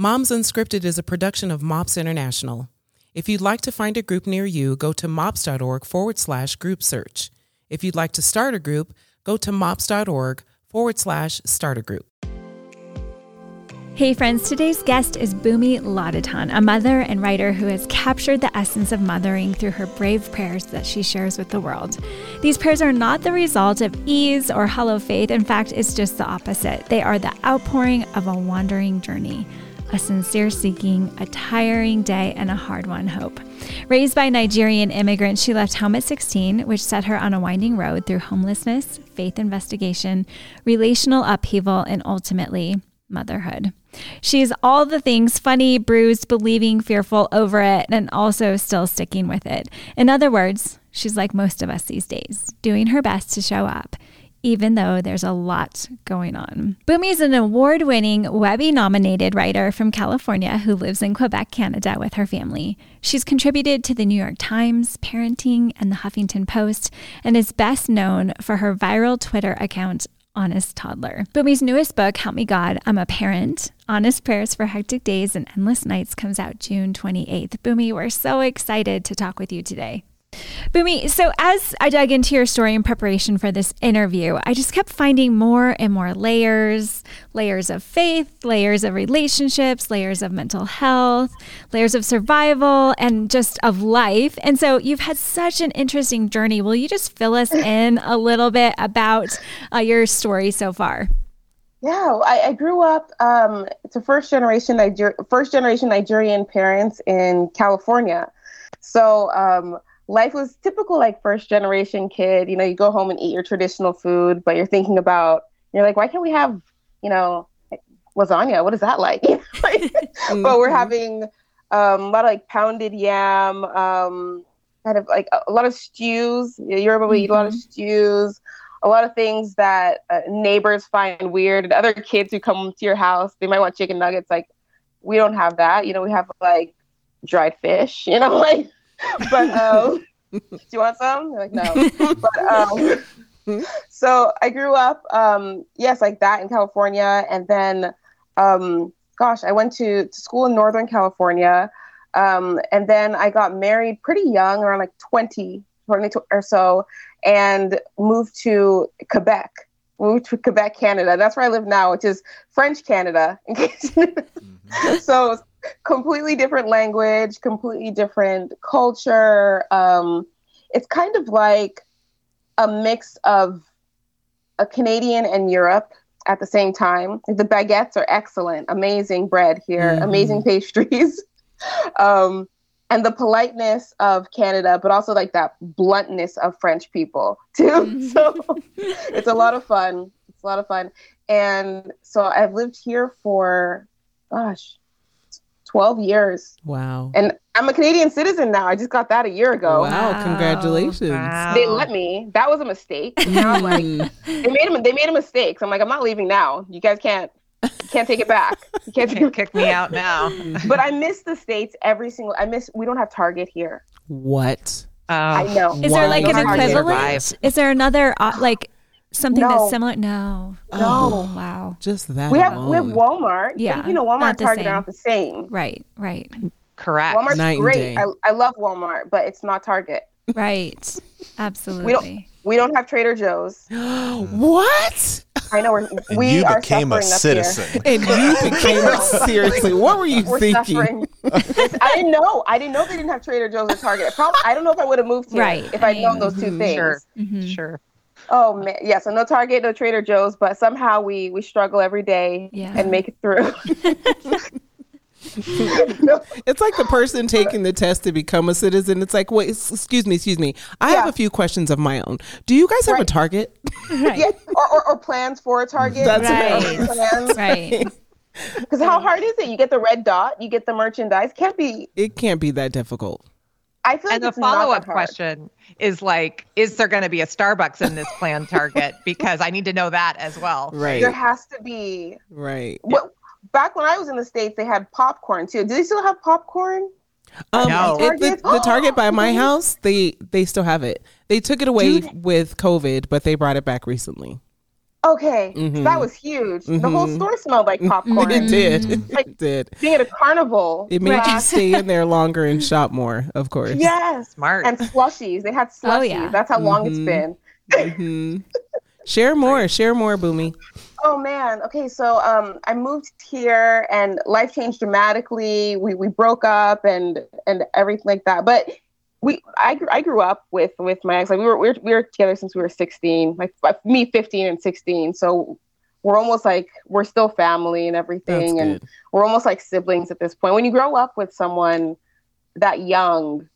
Moms Unscripted is a production of MOPS International. If you'd like to find a group near you, go to mops.org forward slash group search. If you'd like to start a group, go to mops.org forward slash start a group. Hey friends, today's guest is Bunmi Laditan, a mother and writer who has captured the essence of mothering through her brave prayers that she shares with the world. These prayers are not the result of ease or hollow faith. In fact, it's just the opposite. They are the outpouring of a wandering journey a sincere seeking, a tiring day, and a hard won hope. Raised by Nigerian immigrants, she left home at 16, which set her on a winding road through homelessness, faith investigation, relational upheaval, and ultimately motherhood. She's all the things funny, bruised, believing, fearful, over it, and also still sticking with it. In other words, she's like most of us these days, doing her best to show up even though there's a lot going on. Bunmi is an award winning Webby nominated writer from California who lives in Quebec, Canada with her family. She's contributed to the New York Times, Parenting, and the Huffington Post, and is best known for her viral Twitter account, Honest Toddler. Bunmi's newest book, Help Me God, I'm a Parent Honest Prayers for Hectic Days and Endless Nights, comes out June 28th. Bunmi, we're so excited to talk with you today. Bunmi, so as I dug into your story in preparation for this interview, I just kept finding more and more layers layers of faith, layers of relationships, layers of mental health, layers of survival, and just of life. And so you've had such an interesting journey. Will you just fill us in a little bit about uh, your story so far? Yeah, I, I grew up. Um, a first generation Niger- first generation Nigerian parents in California. So um, life was typical like first generation kid you know you go home and eat your traditional food but you're thinking about you're like why can't we have you know lasagna what is that like mm-hmm. but we're having um, a lot of like pounded yam um, kind of like a, a lot of stews Yoruba mm-hmm. eat a lot of mm-hmm. stews a lot of things that uh, neighbors find weird and other kids who come to your house they might want chicken nuggets like we don't have that you know we have like dried fish you know like but um, do you want some? They're like, no. but um, so I grew up, um, yes, like that in California, and then, um, gosh, I went to, to school in Northern California, um, and then I got married pretty young, around like 20, 20 or so, and moved to Quebec. Moved to Quebec, Canada. That's where I live now, which is French Canada. mm-hmm. So completely different language, completely different culture. Um, it's kind of like a mix of a Canadian and Europe at the same time. The baguettes are excellent, amazing bread here, mm-hmm. amazing pastries. um, and the politeness of Canada, but also like that bluntness of French people too. Mm-hmm. so it's a lot of fun. It's a lot of fun. And so I've lived here for, gosh, 12 years. Wow. And I'm a Canadian citizen now. I just got that a year ago. Wow, wow. congratulations. Wow. They let me. That was a mistake. now I'm like they made a they made a mistake. So I'm like, I'm not leaving now. You guys can't you can't take it back. You can't take, kick me out now. but I miss the States every single I miss we don't have Target here. What? Uh, I know. Is there like an equivalent? Is there another uh, like Something no. that's similar? No. No. Oh, wow. Just that. We have alone. we have Walmart. Yeah. you know, Walmart and Target are not the same. Right. Right. Correct. Walmart's Night great. I, I love Walmart, but it's not Target. Right. Absolutely. We don't we don't have Trader Joe's. what? I know we're, we you are became a citizen. and you became a seriously. What were you we're thinking? I didn't know. I didn't know they didn't have Trader Joe's or Target. Probably, I don't know if I would have moved here right. if I'd known those 2 mm-hmm. things. Sure. Mm-hmm. Sure. Oh man, yeah. So no Target, no Trader Joe's, but somehow we we struggle every day yeah. and make it through. it's like the person taking the test to become a citizen. It's like, wait, excuse me, excuse me. I yeah. have a few questions of my own. Do you guys have right. a Target? Right. Yeah, or, or, or, plans for a Target. That's right. Plans. Right. Because how hard is it? You get the red dot, you get the merchandise. Can't be. It can't be that difficult. I feel and like the follow up question is like, is there going to be a Starbucks in this planned Target? because I need to know that as well. Right. There has to be. Right. What, back when I was in the States, they had popcorn too. Do they still have popcorn? Um, no. the, the, Target by my house, they they still have it. They took it away Dude. with COVID, but they brought it back recently. Okay, so Mhm. that was huge. The whole Mhm. store smelled like popcorn. It did. Mm. Like- It did. Being at a carnival. It made you stay in there longer and shop more, of course. Yes. Smart. And slushies. They had slushies. Oh, yeah. That's how long it's been. hmm Share more. Share more, Bunmi. Oh man. Okay, so um I moved here and life changed dramatically. We we broke up and and everything like that. But we I grew, I grew up with with my ex. Like we were we were, we were together since we were 16. Like me 15 and 16. So we're almost like we're still family and That's everything and good. we're almost like siblings at this point. When you grow up with someone that young,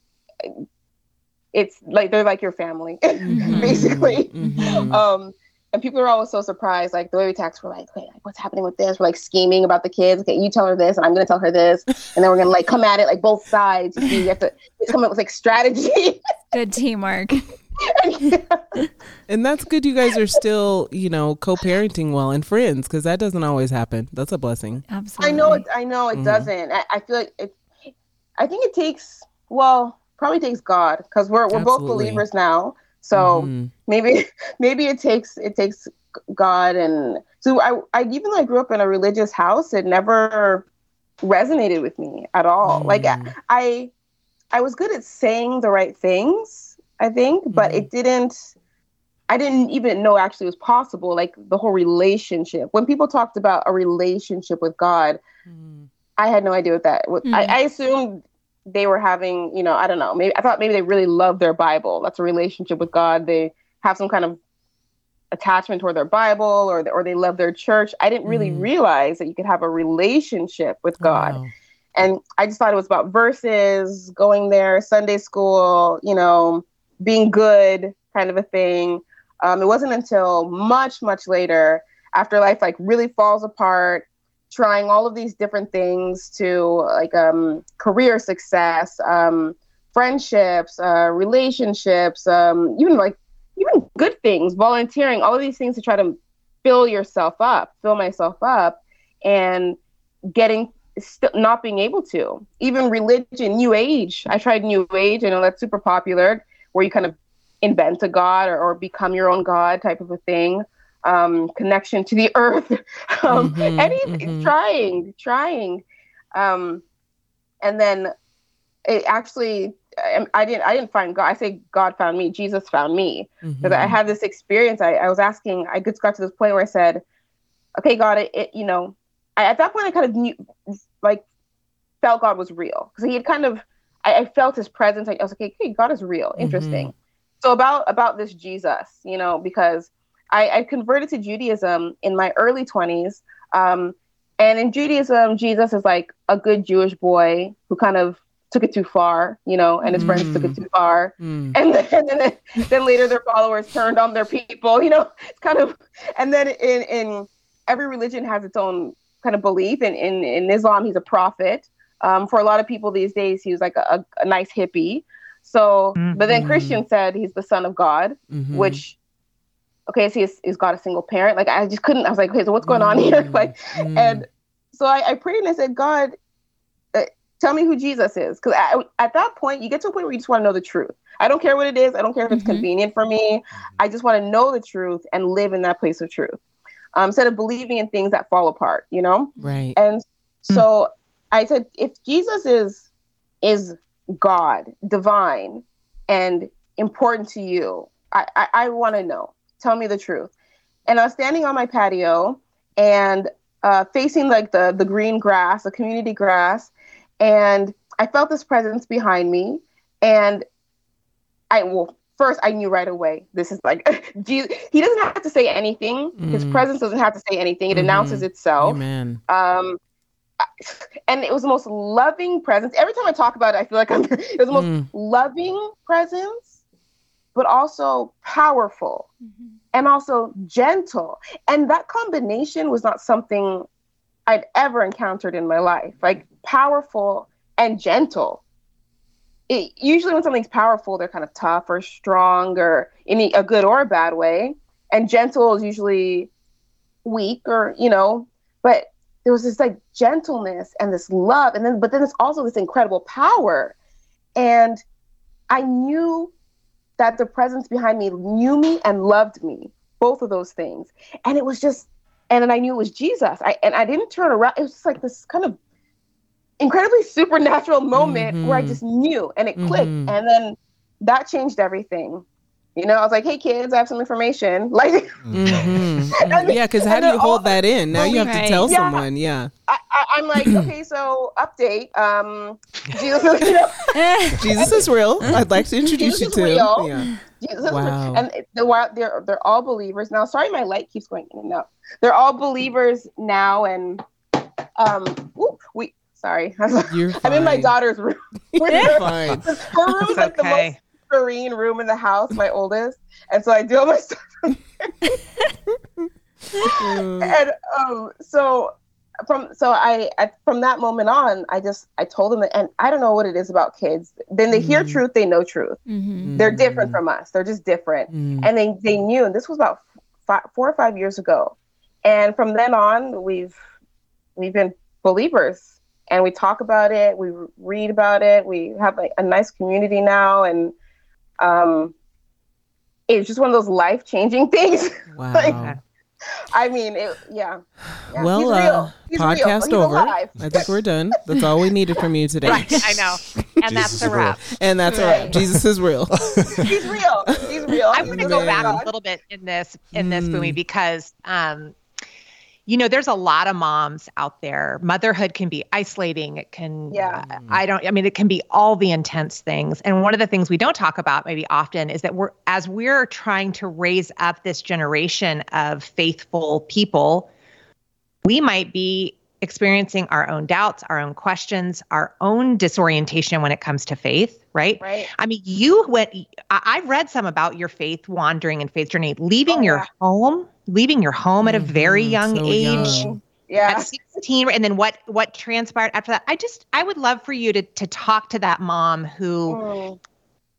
it's like they're like your family, Mhm. basically. Mhm. Um, and people are always so surprised. Like the way we text, we're like, "Wait, like, what's happening with this?" We're like scheming about the kids. Okay, you tell her this, and I'm gonna tell her this, and then we're gonna like come at it like both sides. You, see, you have to come up with like strategy. Good teamwork. And that's good. You guys are still, you know, co-parenting well and friends because that doesn't always happen. That's a blessing. Absolutely. I know it. I know it Mhm. doesn't. I, I feel like it. I think it takes. Well, probably takes God because we're we're both believers now. So. Mhm. maybe maybe it takes it takes god and so i i even though i grew up in a religious house it never resonated with me at all like Mm. i i was good at saying the right things i think but Mhm. it didn't i didn't even know actually was possible like the whole relationship when people talked about a relationship with god Mhm. I had no idea what that was. Mm. I, I assumed they were having, you know, I don't know. Maybe I thought maybe they really love their Bible. That's a relationship with God. They have some kind of attachment toward their Bible, or or they love their church. I didn't really Mhm. realize that you could have a relationship with God. Wow. And I just thought it was about verses, going there, Sunday school, you know, being good, kind of a thing. Um, it wasn't until much, much later, after life like really falls apart, trying all of these different things to like um, career success, um, friendships, uh, relationships, um, even like even good things, volunteering, all of these things to try to fill yourself up, fill myself up, and getting st- not being able to. Even religion new age. I tried new age. I know that's super popular where you kind of invent a god or, or become your own god type of a thing um, connection to the earth um, Mhm, anything mhm. trying trying um, and then it actually I, I didn't i didn't find god i say god found me jesus found me because I Mhm. had this experience. I, I was asking, I just got to this point where I said, okay, God, it, it you know, I, at that point I kind of knew, like, felt God was real because he had kind of, I, I felt his presence. I was like, okay, God is real, interesting. So about about this Jesus, you know, because I, I converted to Judaism in my early twenties, um, and in Judaism, Jesus is like a good Jewish boy who kind of took it too far, you know, and his friends took it too far Mm. and then, and then then later their followers turned on their people you know it's kind of and then in in every religion has its own kind of belief in in, in islam he's a prophet um, for a lot of people these days he was like a, a nice hippie so but then Mhm. christian said he's the son of god Mhm. which okay so is, is god a single parent like i just couldn't i was like okay so what's going on here Mm. like Mm. and so I, I prayed and I said, God, uh, tell me who Jesus is. Because at that point, you get to a point where you just want to know the truth. I don't care what it is. I don't care if it's Mhm. convenient for me. I just want to know the truth and live in that place of truth um, instead of believing in things that fall apart, you know? right. And so I said, if Jesus is is God, divine, and important to you, I, I, I want to know. Tell me the truth. And I was standing on my patio and uh, facing like the the green grass, the community grass, and I felt this presence behind me. And I well, first I knew right away this is like Jesus. He doesn't have to say anything. His Mm. presence doesn't have to say anything. It Mhm. announces itself Amen. um and it was the most loving presence every time i talk about it i feel like i'm it was the most Mm. loving presence but also powerful mm-hmm. and also gentle. And that combination was not something i'd ever encountered in my life. Like powerful and gentle. It, usually when something's powerful they're kind of tough or strong or in a good or a bad way. And gentle is usually weak or you know but there was this like gentleness and this love. And then but then there's also this incredible power. And i knew that the presence behind me knew me and loved me both of those things. And it was just, and then I knew it was Jesus. I and I didn't turn around. It was just like this kind of incredibly supernatural moment mm-hmm. where I mm-hmm. just knew and it clicked. Mm-hmm. And then that changed everything. You know, I was like, "Hey, kids, I have some information." Like, mm-hmm. yeah, because how do you hold all, that in? Now you have right. to tell yeah. someone. Yeah, I, am like, okay, so update. Um, Jesus, you know? Jesus is real. I'd like to introduce Jesus you to. Real. Yeah. Jesus wow. And the, while they're they're all believers now. Sorry, my light keeps going in and out. They're all believers now, and um, we sorry. I'm in my daughter's room. You're fine. Her room is like okay. the most serene room in the house, my oldest, and so I do all my stuff. and um, so from so I, I, from that moment on, I just I told them that, and I don't know what it is about kids. Then they mm-hmm. hear truth, they know truth. Mm-hmm. They're different from us. They're just different, mm-hmm. and they they knew. And this was about five, four or five years ago, and from then on, we've we've been believers, and we talk about it, we read about it, we have like a nice community now, and um, it's just one of those life changing things. Wow. like, I mean, it, yeah. yeah. Well, uh, podcast over. I think we're done. That's all we needed from you today. Right, I know. And that's a wrap. And that's right. a wrap. Jesus is real. He's real. He's real. I want to go back a little bit in this in this mm. movie because um, you know, there's a lot of moms out there. Motherhood can be isolating. It can, yeah. Uh, I don't, I mean, it can be all the intense things. And one of the things we don't talk about maybe often is that we're, as we're trying to raise up this generation of faithful people, we might be experiencing our own doubts, our own questions, our own disorientation when it comes to faith, right? Right. I mean, you went, I've read some about your faith wandering and faith journey, leaving oh, your home leaving your home at a very mm-hmm. young so age. Young. Yeah. At 16 and then what what transpired after that. I just I would love for you to to talk to that mom who mm.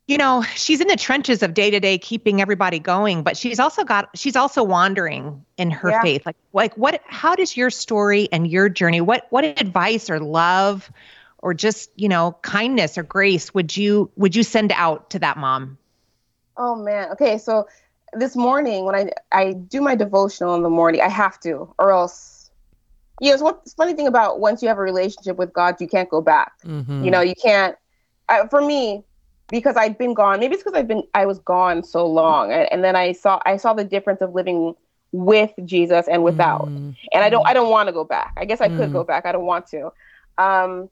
you know, she's in the trenches of day to day keeping everybody going, but she's also got she's also wandering in her yeah. faith. Like like what how does your story and your journey what what advice or love or just, you know, kindness or grace would you would you send out to that mom? Oh man. Okay, so this morning when I I do my devotional in the morning, I have to, or else. You know, what's funny thing about once you have a relationship with God, you can't go back. Mm-hmm. You know, you can't. Uh, for me, because I'd been gone. Maybe it's because I've been I was gone so long, and, and, then I saw I saw the difference of living with Jesus and without. Mm-hmm. And I don't I don't want to go back. I guess I mm-hmm. could go back. I don't want to. Um,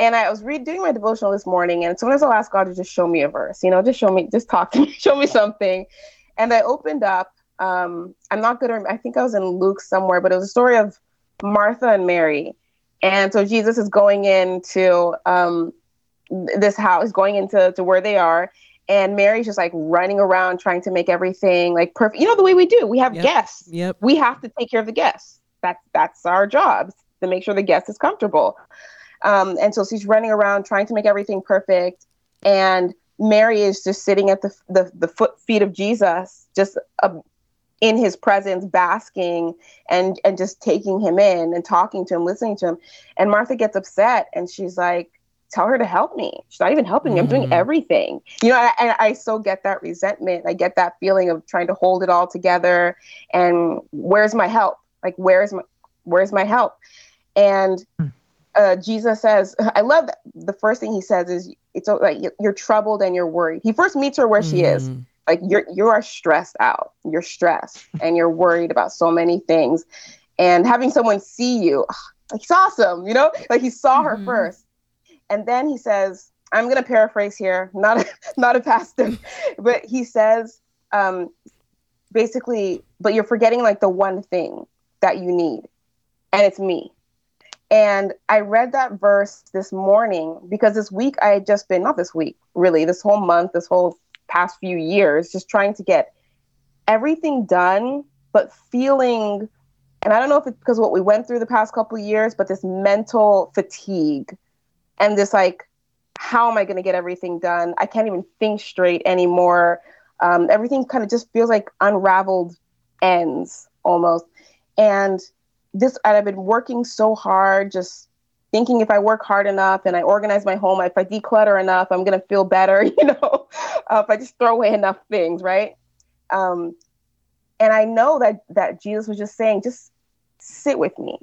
and I was redoing my devotional this morning, and sometimes I'll ask God to just show me a verse. You know, just show me, just talk to me, show me something. And I opened up. Um, I'm not good. I think I was in Luke somewhere, but it was a story of Martha and Mary. And so Jesus is going into um, this house, going into to where they are, and Mary's just like running around trying to make everything like perfect. You know the way we do. We have yep. guests. Yep. We have to take care of the guests. That's that's our job to make sure the guest is comfortable. Um, and so she's running around trying to make everything perfect. And Mary is just sitting at the the, the foot feet of Jesus, just uh, in his presence, basking and and just taking him in and talking to him, listening to him. And Martha gets upset and she's like, "Tell her to help me. She's not even helping me. I'm doing mm-hmm. everything." You know, and I, I so get that resentment. I get that feeling of trying to hold it all together. And where's my help? Like, where's my where's my help? And mm uh, Jesus says, I love that the first thing he says is, it's like you're troubled and you're worried. He first meets her where mm. she is. Mm. Like you're you are stressed out. You're stressed and you're worried about so many things. And having someone see you, like it's awesome, you know? Like he saw her mm-hmm. first. And then he says, I'm gonna paraphrase here, not a, not a pastor, but he says, um, basically, but you're forgetting like the one thing that you need, and it's me. And I read that verse this morning because this week I had just been, not this week, really, this whole month, this whole past few years, just trying to get everything done, but feeling, and I don't know if it's because what we went through the past couple of years, but this mental fatigue and this like, how am I going to get everything done? I can't even think straight anymore. Um, everything kind of just feels like unraveled ends almost. And this and I've been working so hard, just thinking if I work hard enough and I organize my home, if I declutter enough, I'm gonna feel better. You know, uh, if I just throw away enough things, right? Um, and I know that that Jesus was just saying, just sit with me,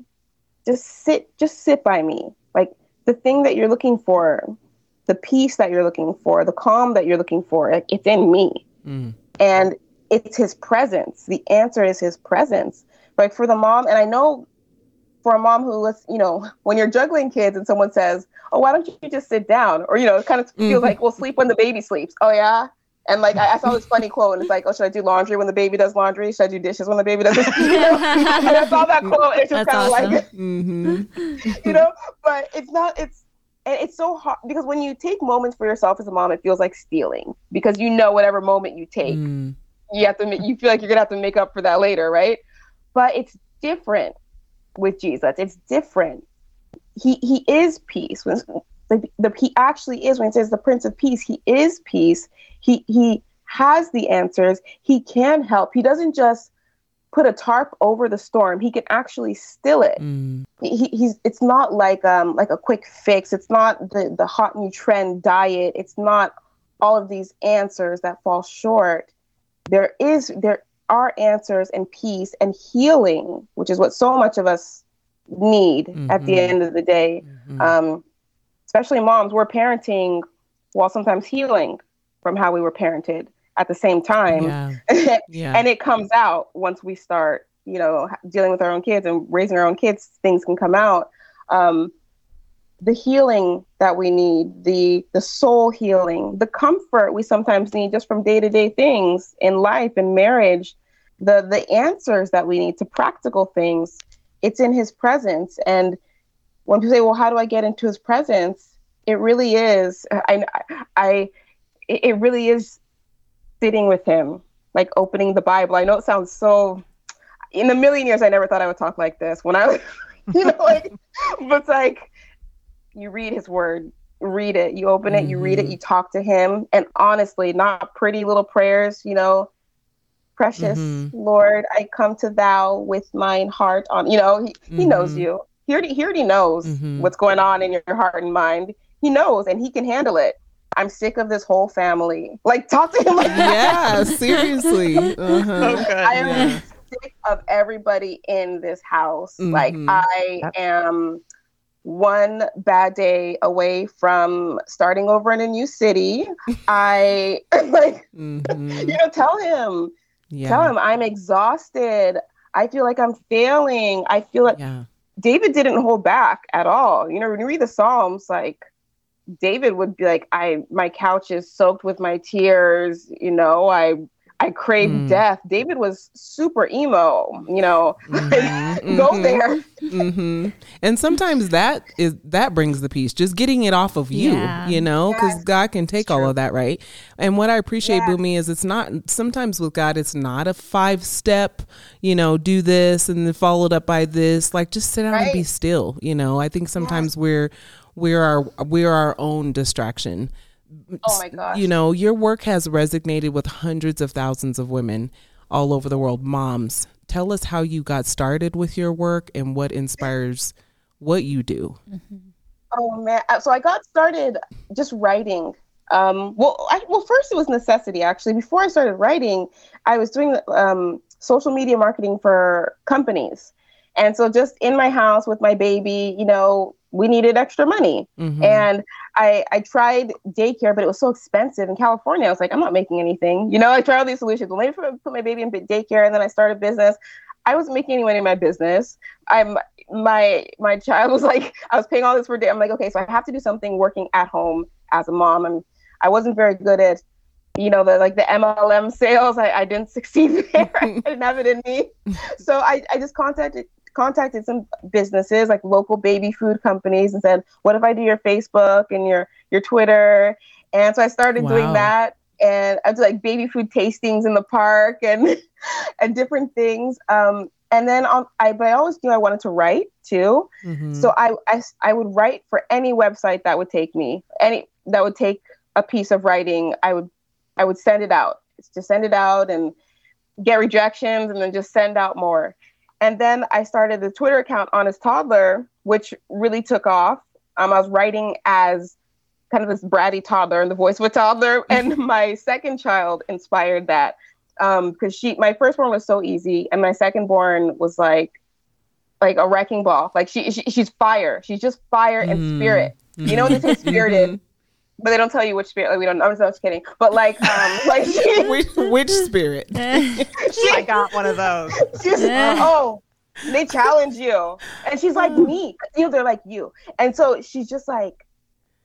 just sit, just sit by me, like the thing that you're looking for, the peace that you're looking for, the calm that you're looking for, like, it's in me, mm. and it's His presence. The answer is His presence. Like for the mom, and I know for a mom who was, you know, when you're juggling kids and someone says, "Oh, why don't you just sit down?" or you know, it kind of feels mm-hmm. like, "Well, sleep when the baby sleeps." Oh yeah. And like I, I, saw this funny quote, and it's like, "Oh, should I do laundry when the baby does laundry? Should I do dishes when the baby does?" You know? and I saw that quote, and it's just kind of awesome. like, mm-hmm. you know. But it's not. It's and it's so hard because when you take moments for yourself as a mom, it feels like stealing because you know whatever moment you take, mm. you have to. You feel like you're gonna have to make up for that later, right? But it's different with Jesus. It's different. He he is peace. When the, the he actually is when it says the Prince of Peace, he is peace. He he has the answers. He can help. He doesn't just put a tarp over the storm. He can actually still it. Mm. He, he's it's not like um like a quick fix. It's not the the hot new trend diet. It's not all of these answers that fall short. There is there our answers and peace and healing, which is what so much of us need mm-hmm. at the mm-hmm. end of the day. Mm-hmm. Um, especially moms, we're parenting while sometimes healing from how we were parented at the same time. Yeah. yeah. and it comes out once we start, you know, dealing with our own kids and raising our own kids, things can come out. Um, the healing that we need, the the soul healing, the comfort we sometimes need just from day to day things in life and marriage, the the answers that we need to practical things it's in his presence and when people say well how do i get into his presence it really is i i it really is sitting with him like opening the bible i know it sounds so in a million years i never thought i would talk like this when i was you know like but it's like you read his word read it you open it mm-hmm. you read it mm-hmm. you talk to him and honestly not pretty little prayers you know precious mm-hmm. Lord, I come to thou with mine heart on, you know, he, mm-hmm. he knows mm-hmm. you. He already, he already knows mm-hmm. what's going on in your heart and mind. He knows and he can handle it. I'm sick of this whole family. Like, talk to him like Yeah, seriously. Uh-huh. Okay, I am yeah. sick of everybody in this house. Like, mm-hmm. I am one bad day away from starting over in a new city. I like, mm-hmm. you know, tell him yeah. Tell him I'm exhausted. I feel like I'm failing. I feel like yeah. David didn't hold back at all. You know, when you read the Psalms, like David would be like, I my couch is soaked with my tears, you know, I I crave mm. death. David was super emo, you know. Mm-hmm. Go mm-hmm. there. Mm-hmm. And sometimes that is that brings the peace, just getting it off of you, yeah. you know, because yes. God can take all of that, right? And what I appreciate, yes. Bunmi, is it's not sometimes with God, it's not a five step, you know, do this and then followed up by this. Like just sit down right. and be still, you know. I think sometimes yes. we're we're our we're our own distraction Oh my gosh. You know, your work has resonated with hundreds of thousands of women all over the world, moms. Tell us how you got started with your work and what inspires what you do. Mm-hmm. Oh man, uh, so I got started just writing. Um, well, I, well, first it was necessity actually. Before I started writing, I was doing um, social media marketing for companies, and so just in my house with my baby, you know, we needed extra money. Mm-hmm. And I, I tried daycare, but it was so expensive in California. I was like, I'm not making anything. You know, I tried all these solutions. Well, maybe put my baby in daycare and then I started a business. I wasn't making any money in my business. I'm my my child was like, I was paying all this for day. I'm like, okay, so I have to do something working at home as a mom. And I wasn't very good at, you know, the like the MLM sales. I, I didn't succeed there. I didn't have it in me. So I, I just contacted contacted some businesses like local baby food companies and said, "What if I do your Facebook and your your Twitter?" And so I started wow. doing that, and I did like baby food tastings in the park and and different things. Um, and then on, I, but I always knew I wanted to write too. Mm-hmm. So I, I I would write for any website that would take me, any that would take a piece of writing. I would I would send it out, just send it out and get rejections, and then just send out more. And then I started the Twitter account Honest Toddler, which really took off. Um, I was writing as kind of this bratty toddler and the voice of a toddler. And my second child inspired that. um because she my firstborn was so easy and my secondborn was like like a wrecking ball like she, she she's fire she's just fire and Mm. spirit you know when they say spirited but they don't tell you which spirit like we don't i'm just kidding. But like um like she, which, which spirit? I got one of those. she's oh they challenge you. And she's like me. You know they're like you. And so she's just like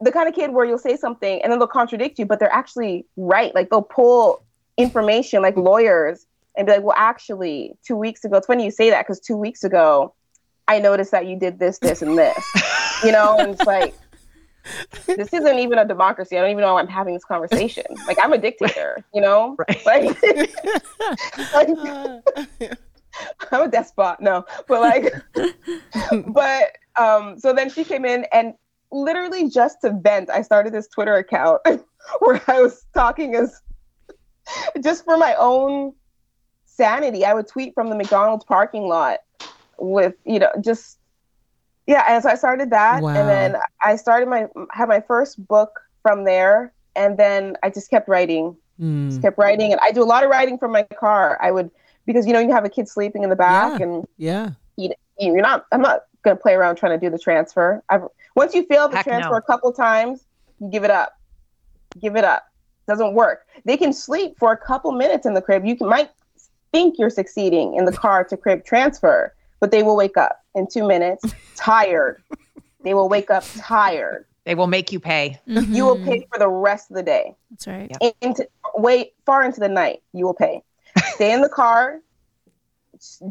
the kind of kid where you'll say something and then they'll contradict you but they're actually right. Like they'll pull information like lawyers and be like well actually two weeks ago it's funny you say that because two weeks ago i noticed that you did this this and this. You know and it's like this isn't even a democracy i don't even know why i'm having this conversation like i'm a dictator you know Right. like, like I'm a despot. No, but like, but um, so then she came in and literally just to vent, I started this Twitter account where I was talking as just for my own sanity. I would tweet from the McDonald's parking lot with, you know, just yeah. And so I started that, Wow. and then I started my had my first book from there, and then I just kept writing Mm. just kept writing and i do a lot of writing from my car i would because you know you have a kid sleeping in the back Yeah. and Yeah. you, you're not i'm not going to play around trying to do the transfer I've, once you fail the Heck transfer no. a couple times you give it up give it up doesn't work they can sleep for a couple minutes in the crib you can, might think you're succeeding in the car to crib transfer but they will wake up in two minutes tired they will wake up tired They will make you pay. you will pay for the rest of the day That's right. Yeah. into way far into the night you will pay stay in the car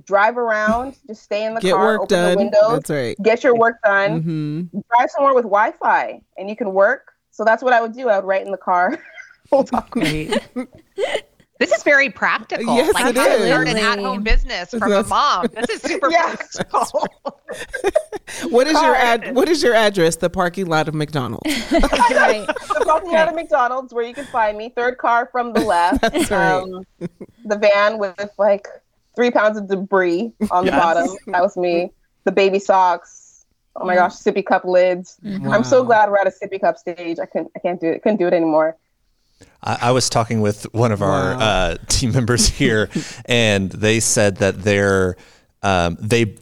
drive around just stay in the Get car work open the done. windows That's right. get your work done hmm drive somewhere with wi-fi and you can work so that's what i would do i would write in the car Great. This is very practical. Yes, like it how to start an at-home business from That's- a mom. This is super Yeah. practical. What is your ad? What is your address? The parking lot of McDonald's. right. the parking lot of mcdonald's where you can find me third car from the left That's right. um, the van with like three pounds of debris on the bottom that was me the baby socks oh my gosh sippy cup lids i'm so glad we're at a sippy cup stage i couldn't i can't do it couldn't do it anymore I, I was talking with one of our Wow. uh, team members here, and they said that they're um, they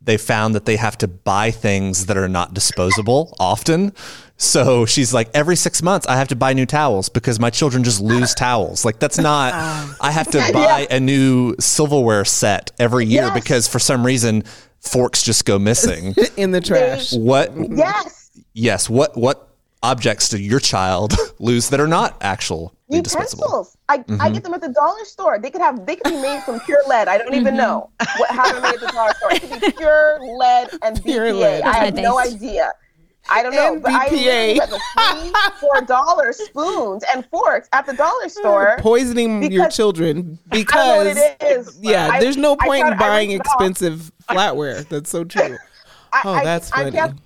they found that they have to buy things that are not disposable often. So she's like, every six months I have to buy new towels because my children just lose towels. Like that's not. I have to buy a new silverware set every year Yes. because for some reason forks just go missing. in the trash. what? yes Yes. What? What objects to your child lose that are not actual disposable? utensils I, I mm-hmm. get them at the dollar store they could have they could be made from pure lead i don't even mm-hmm. know what, how they're made at the dollar store it could be pure lead and Pure bpa lead. i have no idea I don't know, And but I BPA. literally got the three, four dollar spoons and forks at the dollar mm, store. Poisoning your Because- children I know because what it is. yeah, I- there's no point tried- in buying ripped it off. expensive flatware. That's so true. I, Oh, I- that's I funny. can't,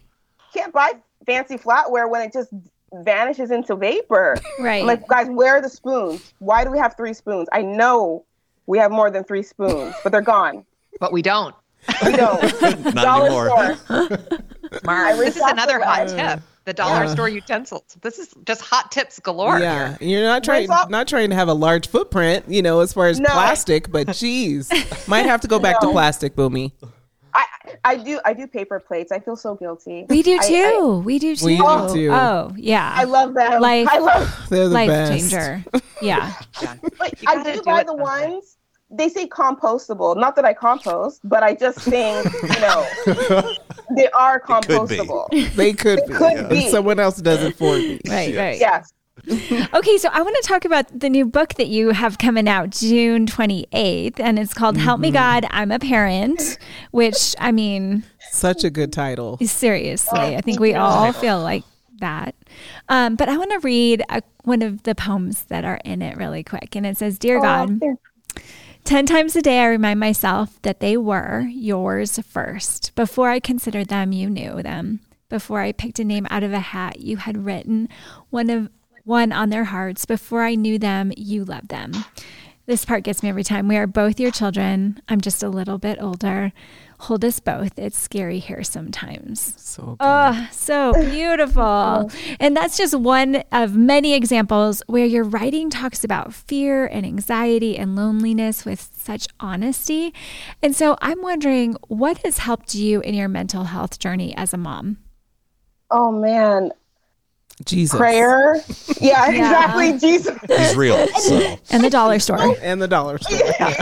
can't buy fancy flatware when it just vanishes into vapor. Right. I'm like, guys, where are the spoons? Why do we have three spoons? I know we have more than three spoons, but they're gone. But we don't. We don't. Not Dollar anymore. store. Mark, this is another hot tip. The dollar Yeah. store utensils. This is just hot tips galore. Yeah, you're not trying Rinse off- not trying to have a large footprint, you know, as far as No. plastic. But geez, might have to go back to No. plastic, Bunmi. I, I do I do paper plates. I feel so guilty. We do I- too. we do too. We do too. Oh, yeah. I, I love them. Life- I love They're the Life best. changer. Yeah. But You I do do buy the someday. ones they say compostable. Not that I compost, but I just think you know they are could be. compostable. They could be. could but be. Someone else does it for me. Right, right. Yes. Okay, so I want to talk about the new book that you have coming out June 28th, and it's called Help Mm-hmm. Me God, I'm a Parent, which, I mean, Such a good title. seriously, I think we all feel like that. Um, but I want to read a, one of the poems that are in it really quick. And it says, Dear God, Oh, 10 times a day I remind myself that they were yours first. Before I considered them, you knew them. Before I picked a name out of a hat, you had written one of one on their hearts. Before I knew them, you loved them. This part gets me every time. We are both your children. I'm just a little bit older. hold us both. It's scary here sometimes. So good. Oh, so beautiful. and that's just one of many examples where your writing talks about fear and anxiety and loneliness with such honesty. And so I'm wondering what has helped you in your mental health journey as a mom? Oh man, Jesus. prayer. Yeah, exactly. Jesus. He's real. So. And the dollar store. And the dollar store.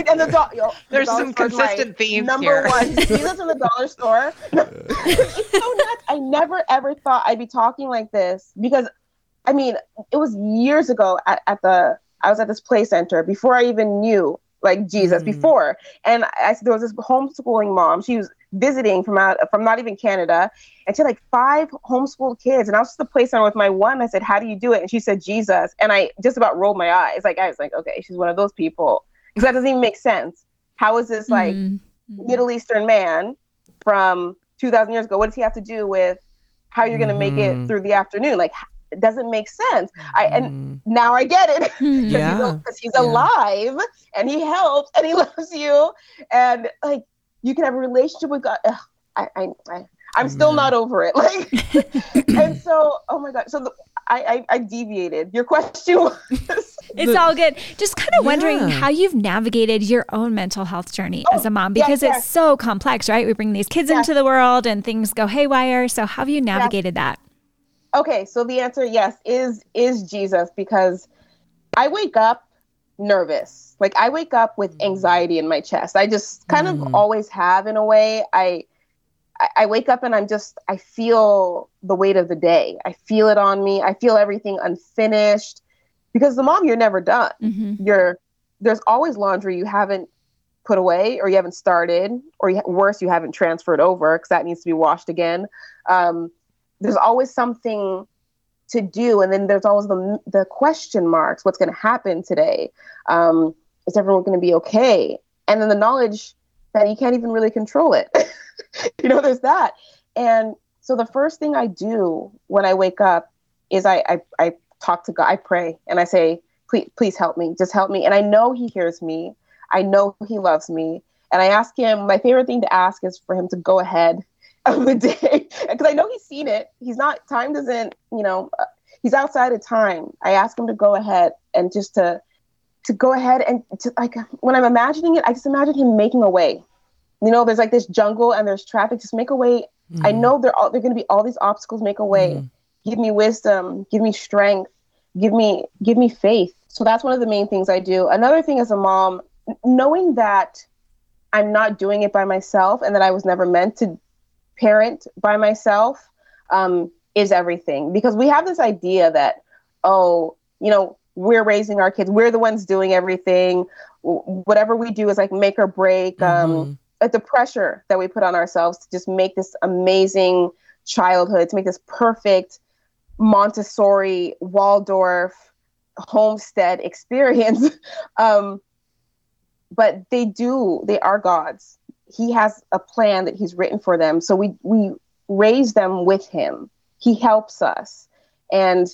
and the do- yo, the There's dollar some store's my consistent themes Number here. one, Jesus in the dollar store. it's so nuts. I never ever thought I'd be talking like this because, I mean, it was years ago at, at the I was at this play center before I even knew like Jesus Mm. before, and I there was this homeschooling mom. She was visiting from out from not even Canada, and she had like five homeschooled kids. And I was just the play center with my one. I said, "How do you do it?" And she said, "Jesus." And I just about rolled my eyes. Like I was like, "Okay, she's one of those people," because that doesn't even make sense. How is this like? Mhm. Middle Eastern man from 2,000 years ago. What does he have to do with how you're going to make Mhm. it through the afternoon? Like, it doesn't make sense. I and Mm. now I get it Mhm. Yeah. because he's Yeah. alive and he helps and he loves you and like you can have a relationship with God. Ugh, I, I, I I'm still not over it. Like, and so, oh my God. So the, I, I, I deviated. Your question was, It's all good. Just kind of wondering Yeah. how you've navigated your own mental health journey as a mom because yes. it's so complex, right? We bring these kids Yes. into the world and things go haywire. So, how have you navigated that? Okay. So the answer, yes, is, is Jesus because I wake up nervous. Like I wake up with anxiety in my chest. I just kind Mm. of always have in a way. I, I wake up and I'm just I feel the weight of the day. I feel it on me. I feel everything unfinished because the mom you're never done. hmm You're there's always laundry you haven't put away or you haven't started or you, worse you haven't transferred over because that needs to be washed again. Um, there's always something to do and then there's always the the question marks what's going to happen today? Um, is everyone going to be okay? And then the knowledge that you can't even really control it. You know there's that. And so the first thing i do when i wake up is i i, I talk to god i pray and i say please please help me just help me. And i know he hears me. I know he loves me. And i ask him my favorite thing to ask is for him to go ahead of the day because I know he's seen it. He's not time doesn't you know uh, he's outside of time. I ask him to go ahead and just to to go ahead and to like when I'm imagining it, I just imagine him making a way. You know, there's like this jungle and there's traffic. Just make a way. I know there are there going to be all these obstacles. Make a way. Mhm. Give me wisdom. Give me strength. Give me give me faith. So that's one of the main things I do. Another thing as a mom, knowing that I'm not doing it by myself and that I was never meant to parent by myself um, is everything. Because we have this idea that oh you know we're raising our kids we're the ones doing everything whatever we do is like make or break um, Mhm. like the pressure that we put on ourselves to just make this amazing childhood to make this perfect montessori waldorf homestead experience. Um, but they do they are gods he has a plan that he's written for them. So we we raise them with him. He helps us. And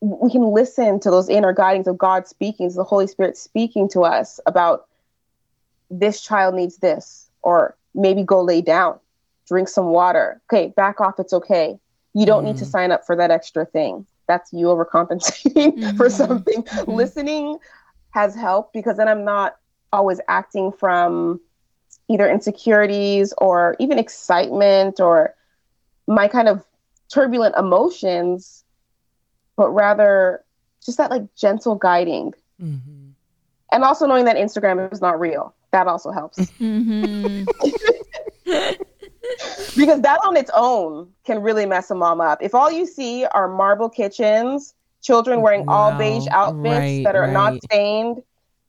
we can listen to those inner guidings of god speaking to the holy spirit speaking to us about this child needs this or maybe go lay down drink some water. Okay back off it's okay. You don't need to Mhm. sign up for that extra thing. That's you overcompensating for Mhm. something. Mhm. listening has helped because then i'm not always acting from either insecurities or even excitement or my kind of turbulent emotions, but rather just that like gentle guiding. Mhm. And also knowing that Instagram is not real. That also helps. hmm because that on its own can really mess a mom up. If all you see are marble kitchens, children wearing all beige outfits Right, that are not stained,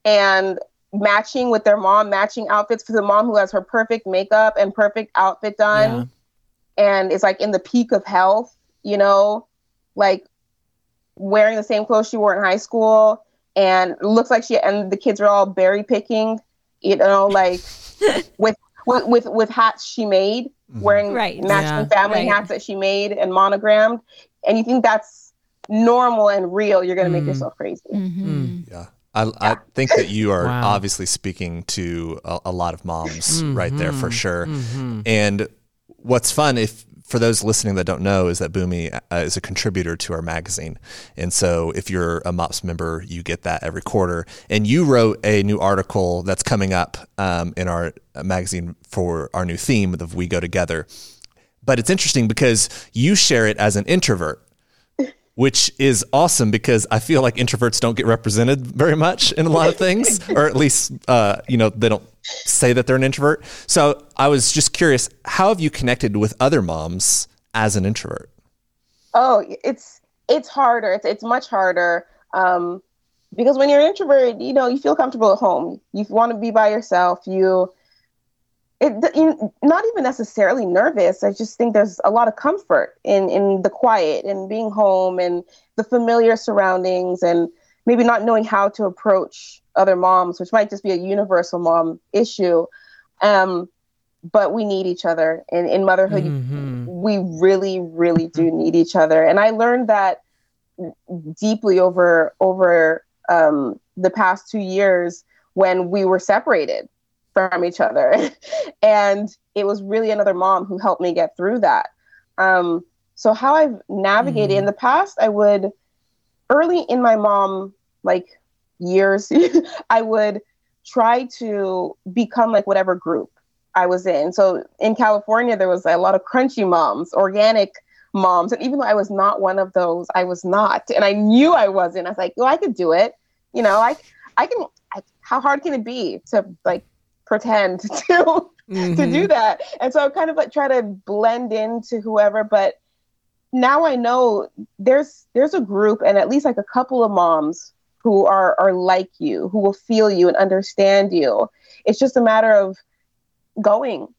and matching with their mom, matching outfits for the mom who has her perfect makeup and perfect outfit done, and is like in the peak of health, you know, like wearing the same clothes she wore in high school, and looks like she and the kids are all berry picking, you know, like with with with, with hats she made wearing Right. matching Yeah. family Right. hats that she made and monogrammed, and you think that's normal and real, you're gonna make Mm. yourself crazy. hmm Mm. Yeah. I, yeah. I think that you are wow. obviously speaking to a, a lot of moms mm-hmm. right there for sure. Mm-hmm. And what's fun if for those listening that don't know is that Bunmi uh, is a contributor to our magazine. And so if you're a MOPS member, you get that every quarter. And you wrote a new article that's coming up um, in our magazine for our new theme of We Go Together. But it's interesting because you share it as an introvert which is awesome because I feel like introverts don't get represented very much in a lot of things, or at least, uh, you know, they don't say that they're an introvert. So I was just curious, how have you connected with other moms as an introvert? Oh, it's it's harder. It's it's much harder um, because when you're an introvert, you know, you feel comfortable at home. You want to be by yourself. You it, you, not even necessarily nervous. I just think there's a lot of comfort in in the quiet and being home and the familiar surroundings and maybe not knowing how to approach other moms, which might just be a universal mom issue. Um, but we need each other in, in motherhood. Mm-hmm. We really, really do need each other. And I learned that deeply over over um, the past two years when we were separated from each other. and it was really another mom who helped me get through that. Um, so how I've navigated mm-hmm. in the past, I would early in my mom like years, I would try to become like whatever group I was in. So in California, there was a lot of crunchy moms, organic moms. And even though I was not one of those, I was not. And I knew I wasn't. I was like, "Oh, I could do it. You know, I, I can, I, how hard can it be to like pretend to mm-hmm. to do mm-hmm. that. And so I kind of like try to blend into whoever, but now I know there's there's a group and at least like a couple of moms who are are like you, who will feel you and understand you. It's just a matter of going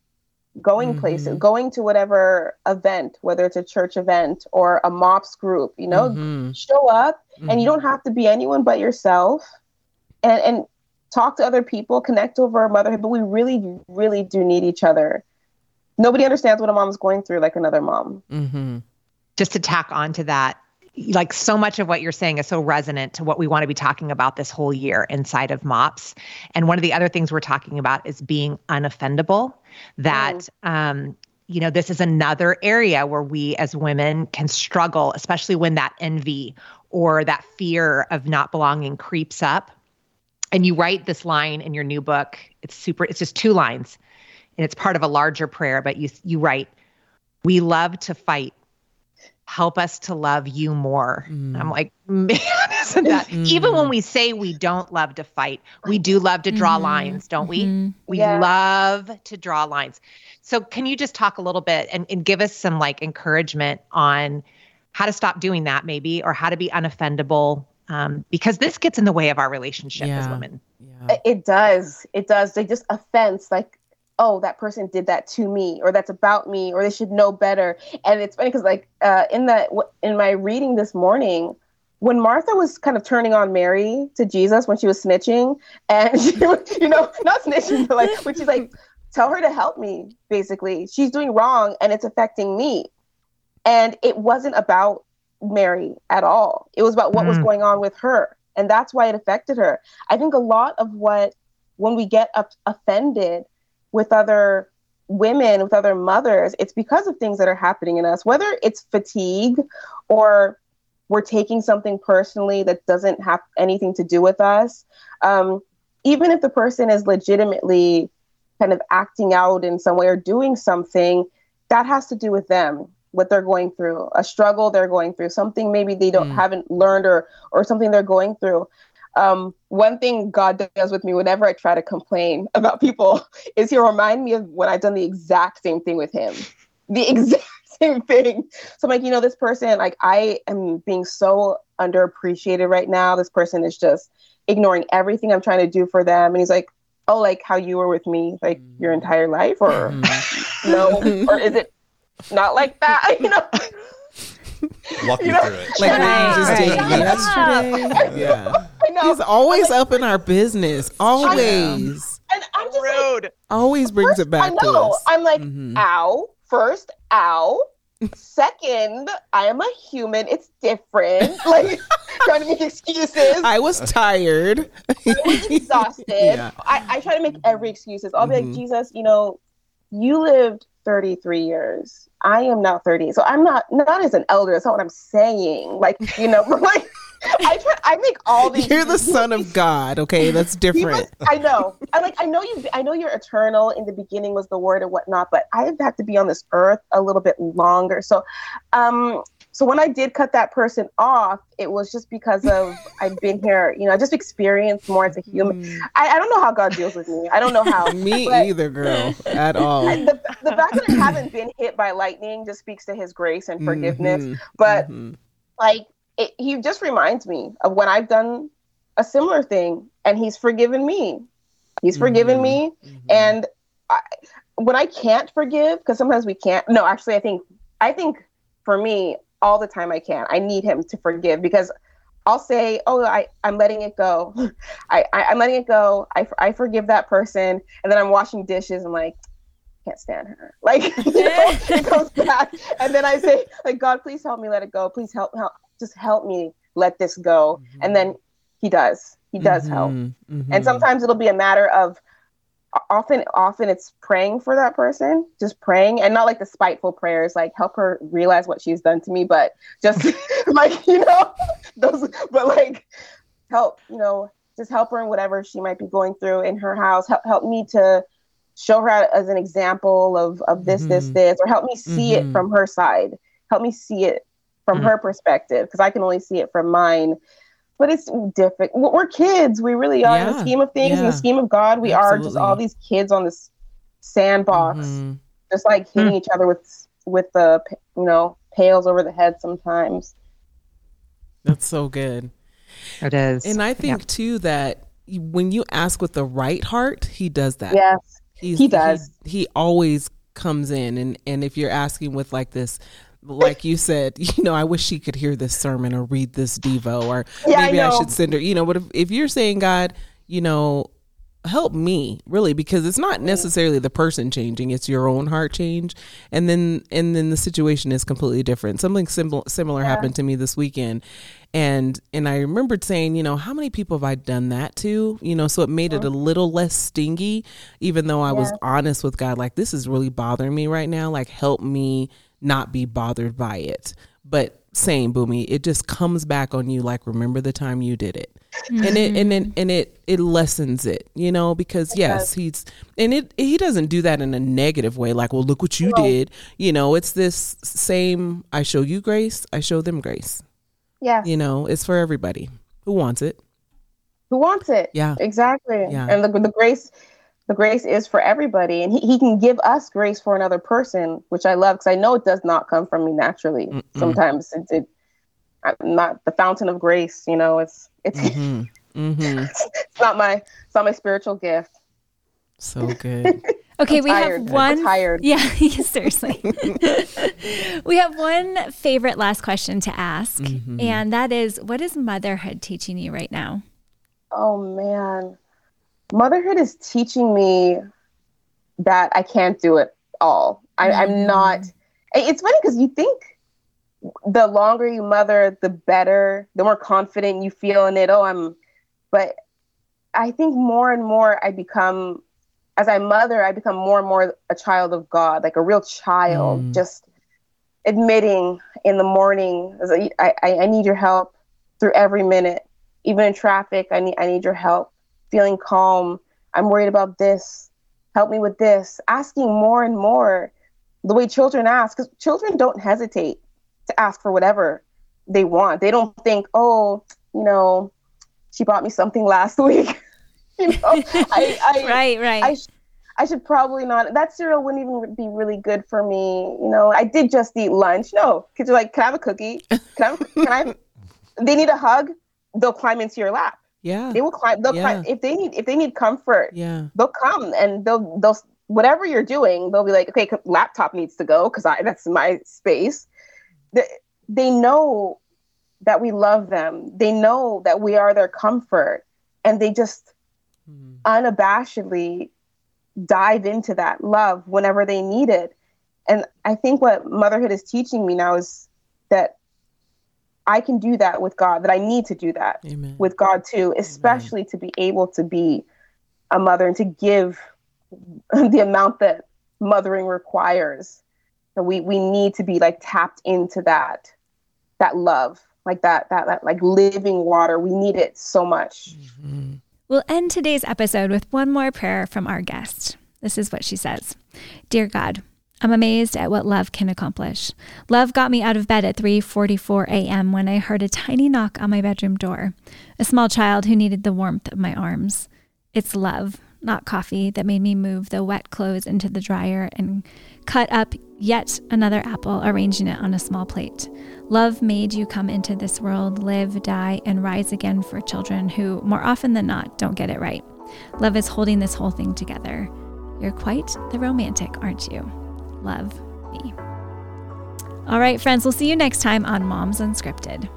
going mm-hmm. places, going to whatever event, whether it's a church event or a MOPS group, you know, mm-hmm. show up and you mm-hmm. don't have to be anyone but yourself. And and talk to other people, connect over motherhood, but we really, really do need each other. Nobody understands what a mom's going through like another mom. Mm-hmm. Just to tack on to that, like so much of what you're saying is so resonant to what we want to be talking about this whole year inside of MOPS. And one of the other things we're talking about is being unoffendable. That, mm. um, you know, this is another area where we as women can struggle, especially when that envy or that fear of not belonging creeps up and you write this line in your new book it's super it's just two lines and it's part of a larger prayer but you you write we love to fight help us to love you more mm. i'm like man isn't that mm. even when we say we don't love to fight we do love to draw mm. lines don't we mm-hmm. we yeah. love to draw lines so can you just talk a little bit and, and give us some like encouragement on how to stop doing that maybe or how to be unoffendable um, because this gets in the way of our relationship yeah. as women. Yeah. It does. It does. They just offense like, oh, that person did that to me, or that's about me, or they should know better. And it's funny because like uh, in that in my reading this morning, when Martha was kind of turning on Mary to Jesus when she was snitching, and she was, you know, not snitching, but like when she's like, tell her to help me, basically. She's doing wrong and it's affecting me. And it wasn't about Mary at all. It was about what mm. was going on with her. And that's why it affected her. I think a lot of what, when we get up, offended with other women, with other mothers, it's because of things that are happening in us, whether it's fatigue or we're taking something personally that doesn't have anything to do with us. Um, even if the person is legitimately kind of acting out in some way or doing something, that has to do with them what they're going through, a struggle they're going through, something maybe they don't mm. haven't learned or or something they're going through. Um, one thing God does with me whenever I try to complain about people is He'll remind me of when I've done the exact same thing with Him, the exact same thing. So I'm like, you know, this person, like, I am being so underappreciated right now. This person is just ignoring everything I'm trying to do for them, and He's like, oh, like how you were with me, like your entire life, or mm. no, or is it not like that, you know. Walk you, you know? through it. Like right, we just did yesterday. Yeah. He's always like, up in our business. Always. And I'm just rude. Like, always brings first, it back to us. I'm like, mm-hmm. ow. First, ow. Second, I am a human. It's different. Like, trying to make excuses. I was tired. I was exhausted. Yeah. I, I try to make every excuses. I'll be mm-hmm. like, Jesus, you know, you lived 33 years. I am now 30. So I'm not not as an elder. That's not what I'm saying. Like, you know, like I try, I make all these. You're the son of God. Okay, that's different. Must, I know. I like. I know you. I know you're eternal. In the beginning was the Word and whatnot. But I've had to be on this earth a little bit longer. So, um, so when I did cut that person off, it was just because of I've been here. You know, I just experienced more as a human. Mm. I, I don't know how God deals with me. I don't know how. me either, girl, at all. The, the fact that I haven't been hit by lightning just speaks to His grace and forgiveness. Mm-hmm. But mm-hmm. like it, he just reminds me of when I've done a similar thing and he's forgiven me. He's mm-hmm. forgiven me. Mm-hmm. And I, when I can't forgive, because sometimes we can't, no, actually, I think, I think for me, all the time I can, I need him to forgive because I'll say, oh, I, I'm letting it go. I, I, am letting it go. I, I forgive that person. And then I'm washing dishes and like, can't stand her. Like, you know, it comes back. And then I say, like, God, please help me let it go. Please help, help, just help me let this go. Mm-hmm. And then he does. He does mm-hmm. help. Mm-hmm. And sometimes it'll be a matter of often often it's praying for that person, just praying and not like the spiteful prayers like help her realize what she's done to me, but just like, you know, those but like help, you know, just help her in whatever she might be going through in her house. Help help me to show her as an example of of this, this, mm-hmm. this, or help me see it mm-hmm. from her side. Help me see it from mm-hmm. her perspective because I can only see it from mine. But it's different. We're kids. We really are yeah. in the scheme of things. Yeah. In the scheme of God, we Absolutely. are just all these kids on this sandbox, mm-hmm. just like hitting mm-hmm. each other with with the you know pails over the head sometimes. That's so good. It is, and I think yeah. too that when you ask with the right heart, He does that. Yes, He's, he does. He, he always comes in, and and if you're asking with like this like you said, you know, I wish she could hear this sermon or read this Devo, or yeah, maybe I, I, should send her, you know, but if, if you're saying, God, you know, help me really because it's not necessarily the person changing it's your own heart change and then and then the situation is completely different something similar similar yeah. happened to me this weekend and and i remembered saying you know how many people have i done that to you know so it made it uh-huh. a little less stingy even though i yeah. was honest with god like this is really bothering me right now like help me not be bothered by it. But same Bunmi, it just comes back on you like remember the time you did it. Mm-hmm. And it and it and it it lessens it, you know, because yes, he's and it he doesn't do that in a negative way, like, well, look what you did. You know, it's this same I show you grace, I show them grace. Yeah. You know, it's for everybody who wants it. Who wants it? Yeah. Exactly. Yeah. And the the grace the grace is for everybody and he, he can give us grace for another person which i love because i know it does not come from me naturally Mm-mm. sometimes it, it i'm not the fountain of grace you know it's it's mm-hmm. Mm-hmm. it's, it's not my it's not my spiritual gift so good Okay, we have one. I'm tired. Yeah, seriously. we have one favorite last question to ask, mm-hmm. and that is, what is motherhood teaching you right now? Oh man, motherhood is teaching me that I can't do it all. I, mm. I'm not. It's funny because you think the longer you mother, the better, the more confident you feel in it. Oh, I'm, but I think more and more I become, as I mother, I become more and more a child of God, like a real child, mm. just admitting in the morning, I, I, I need your help through every minute, even in traffic. I need, I need your help feeling calm. I'm worried about this. Help me with this. Asking more and more the way children ask, because children don't hesitate to ask for whatever they want. They don't think, oh, you know, she bought me something last week. you know, I, I, right, right. I, I should probably not. That cereal wouldn't even be really good for me. You know, I did just eat lunch. No, kids are like, can I have a cookie? Can I? Have, can I? Have, they need a hug. They'll climb into your lap. Yeah. They will climb they'll yeah. climb if they need if they need comfort. Yeah. They'll come and they'll they'll whatever you're doing, they'll be like, okay, laptop needs to go because I that's my space. They, they know that we love them. They know that we are their comfort, and they just mm. unabashedly dive into that love whenever they need it. And I think what motherhood is teaching me now is that I can do that with God, that I need to do that Amen. with God too, especially Amen. to be able to be a mother and to give the amount that mothering requires. That we we need to be like tapped into that that love, like that that that like living water. We need it so much. Mm-hmm. We'll end today's episode with one more prayer from our guest. This is what she says. Dear God, I'm amazed at what love can accomplish. Love got me out of bed at 3:44 a.m. when I heard a tiny knock on my bedroom door. A small child who needed the warmth of my arms. It's love, not coffee, that made me move the wet clothes into the dryer and cut up yet another apple, arranging it on a small plate. Love made you come into this world, live, die, and rise again for children who, more often than not, don't get it right. Love is holding this whole thing together. You're quite the romantic, aren't you? Love me. All right, friends, we'll see you next time on Moms Unscripted.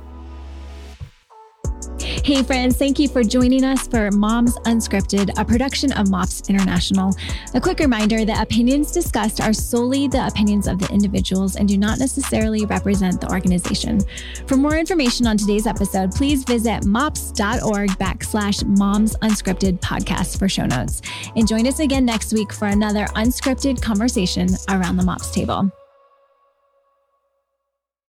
Hey, friends, thank you for joining us for Moms Unscripted, a production of MOPS International. A quick reminder the opinions discussed are solely the opinions of the individuals and do not necessarily represent the organization. For more information on today's episode, please visit mops.org backslash moms unscripted podcast for show notes. And join us again next week for another unscripted conversation around the MOPS table.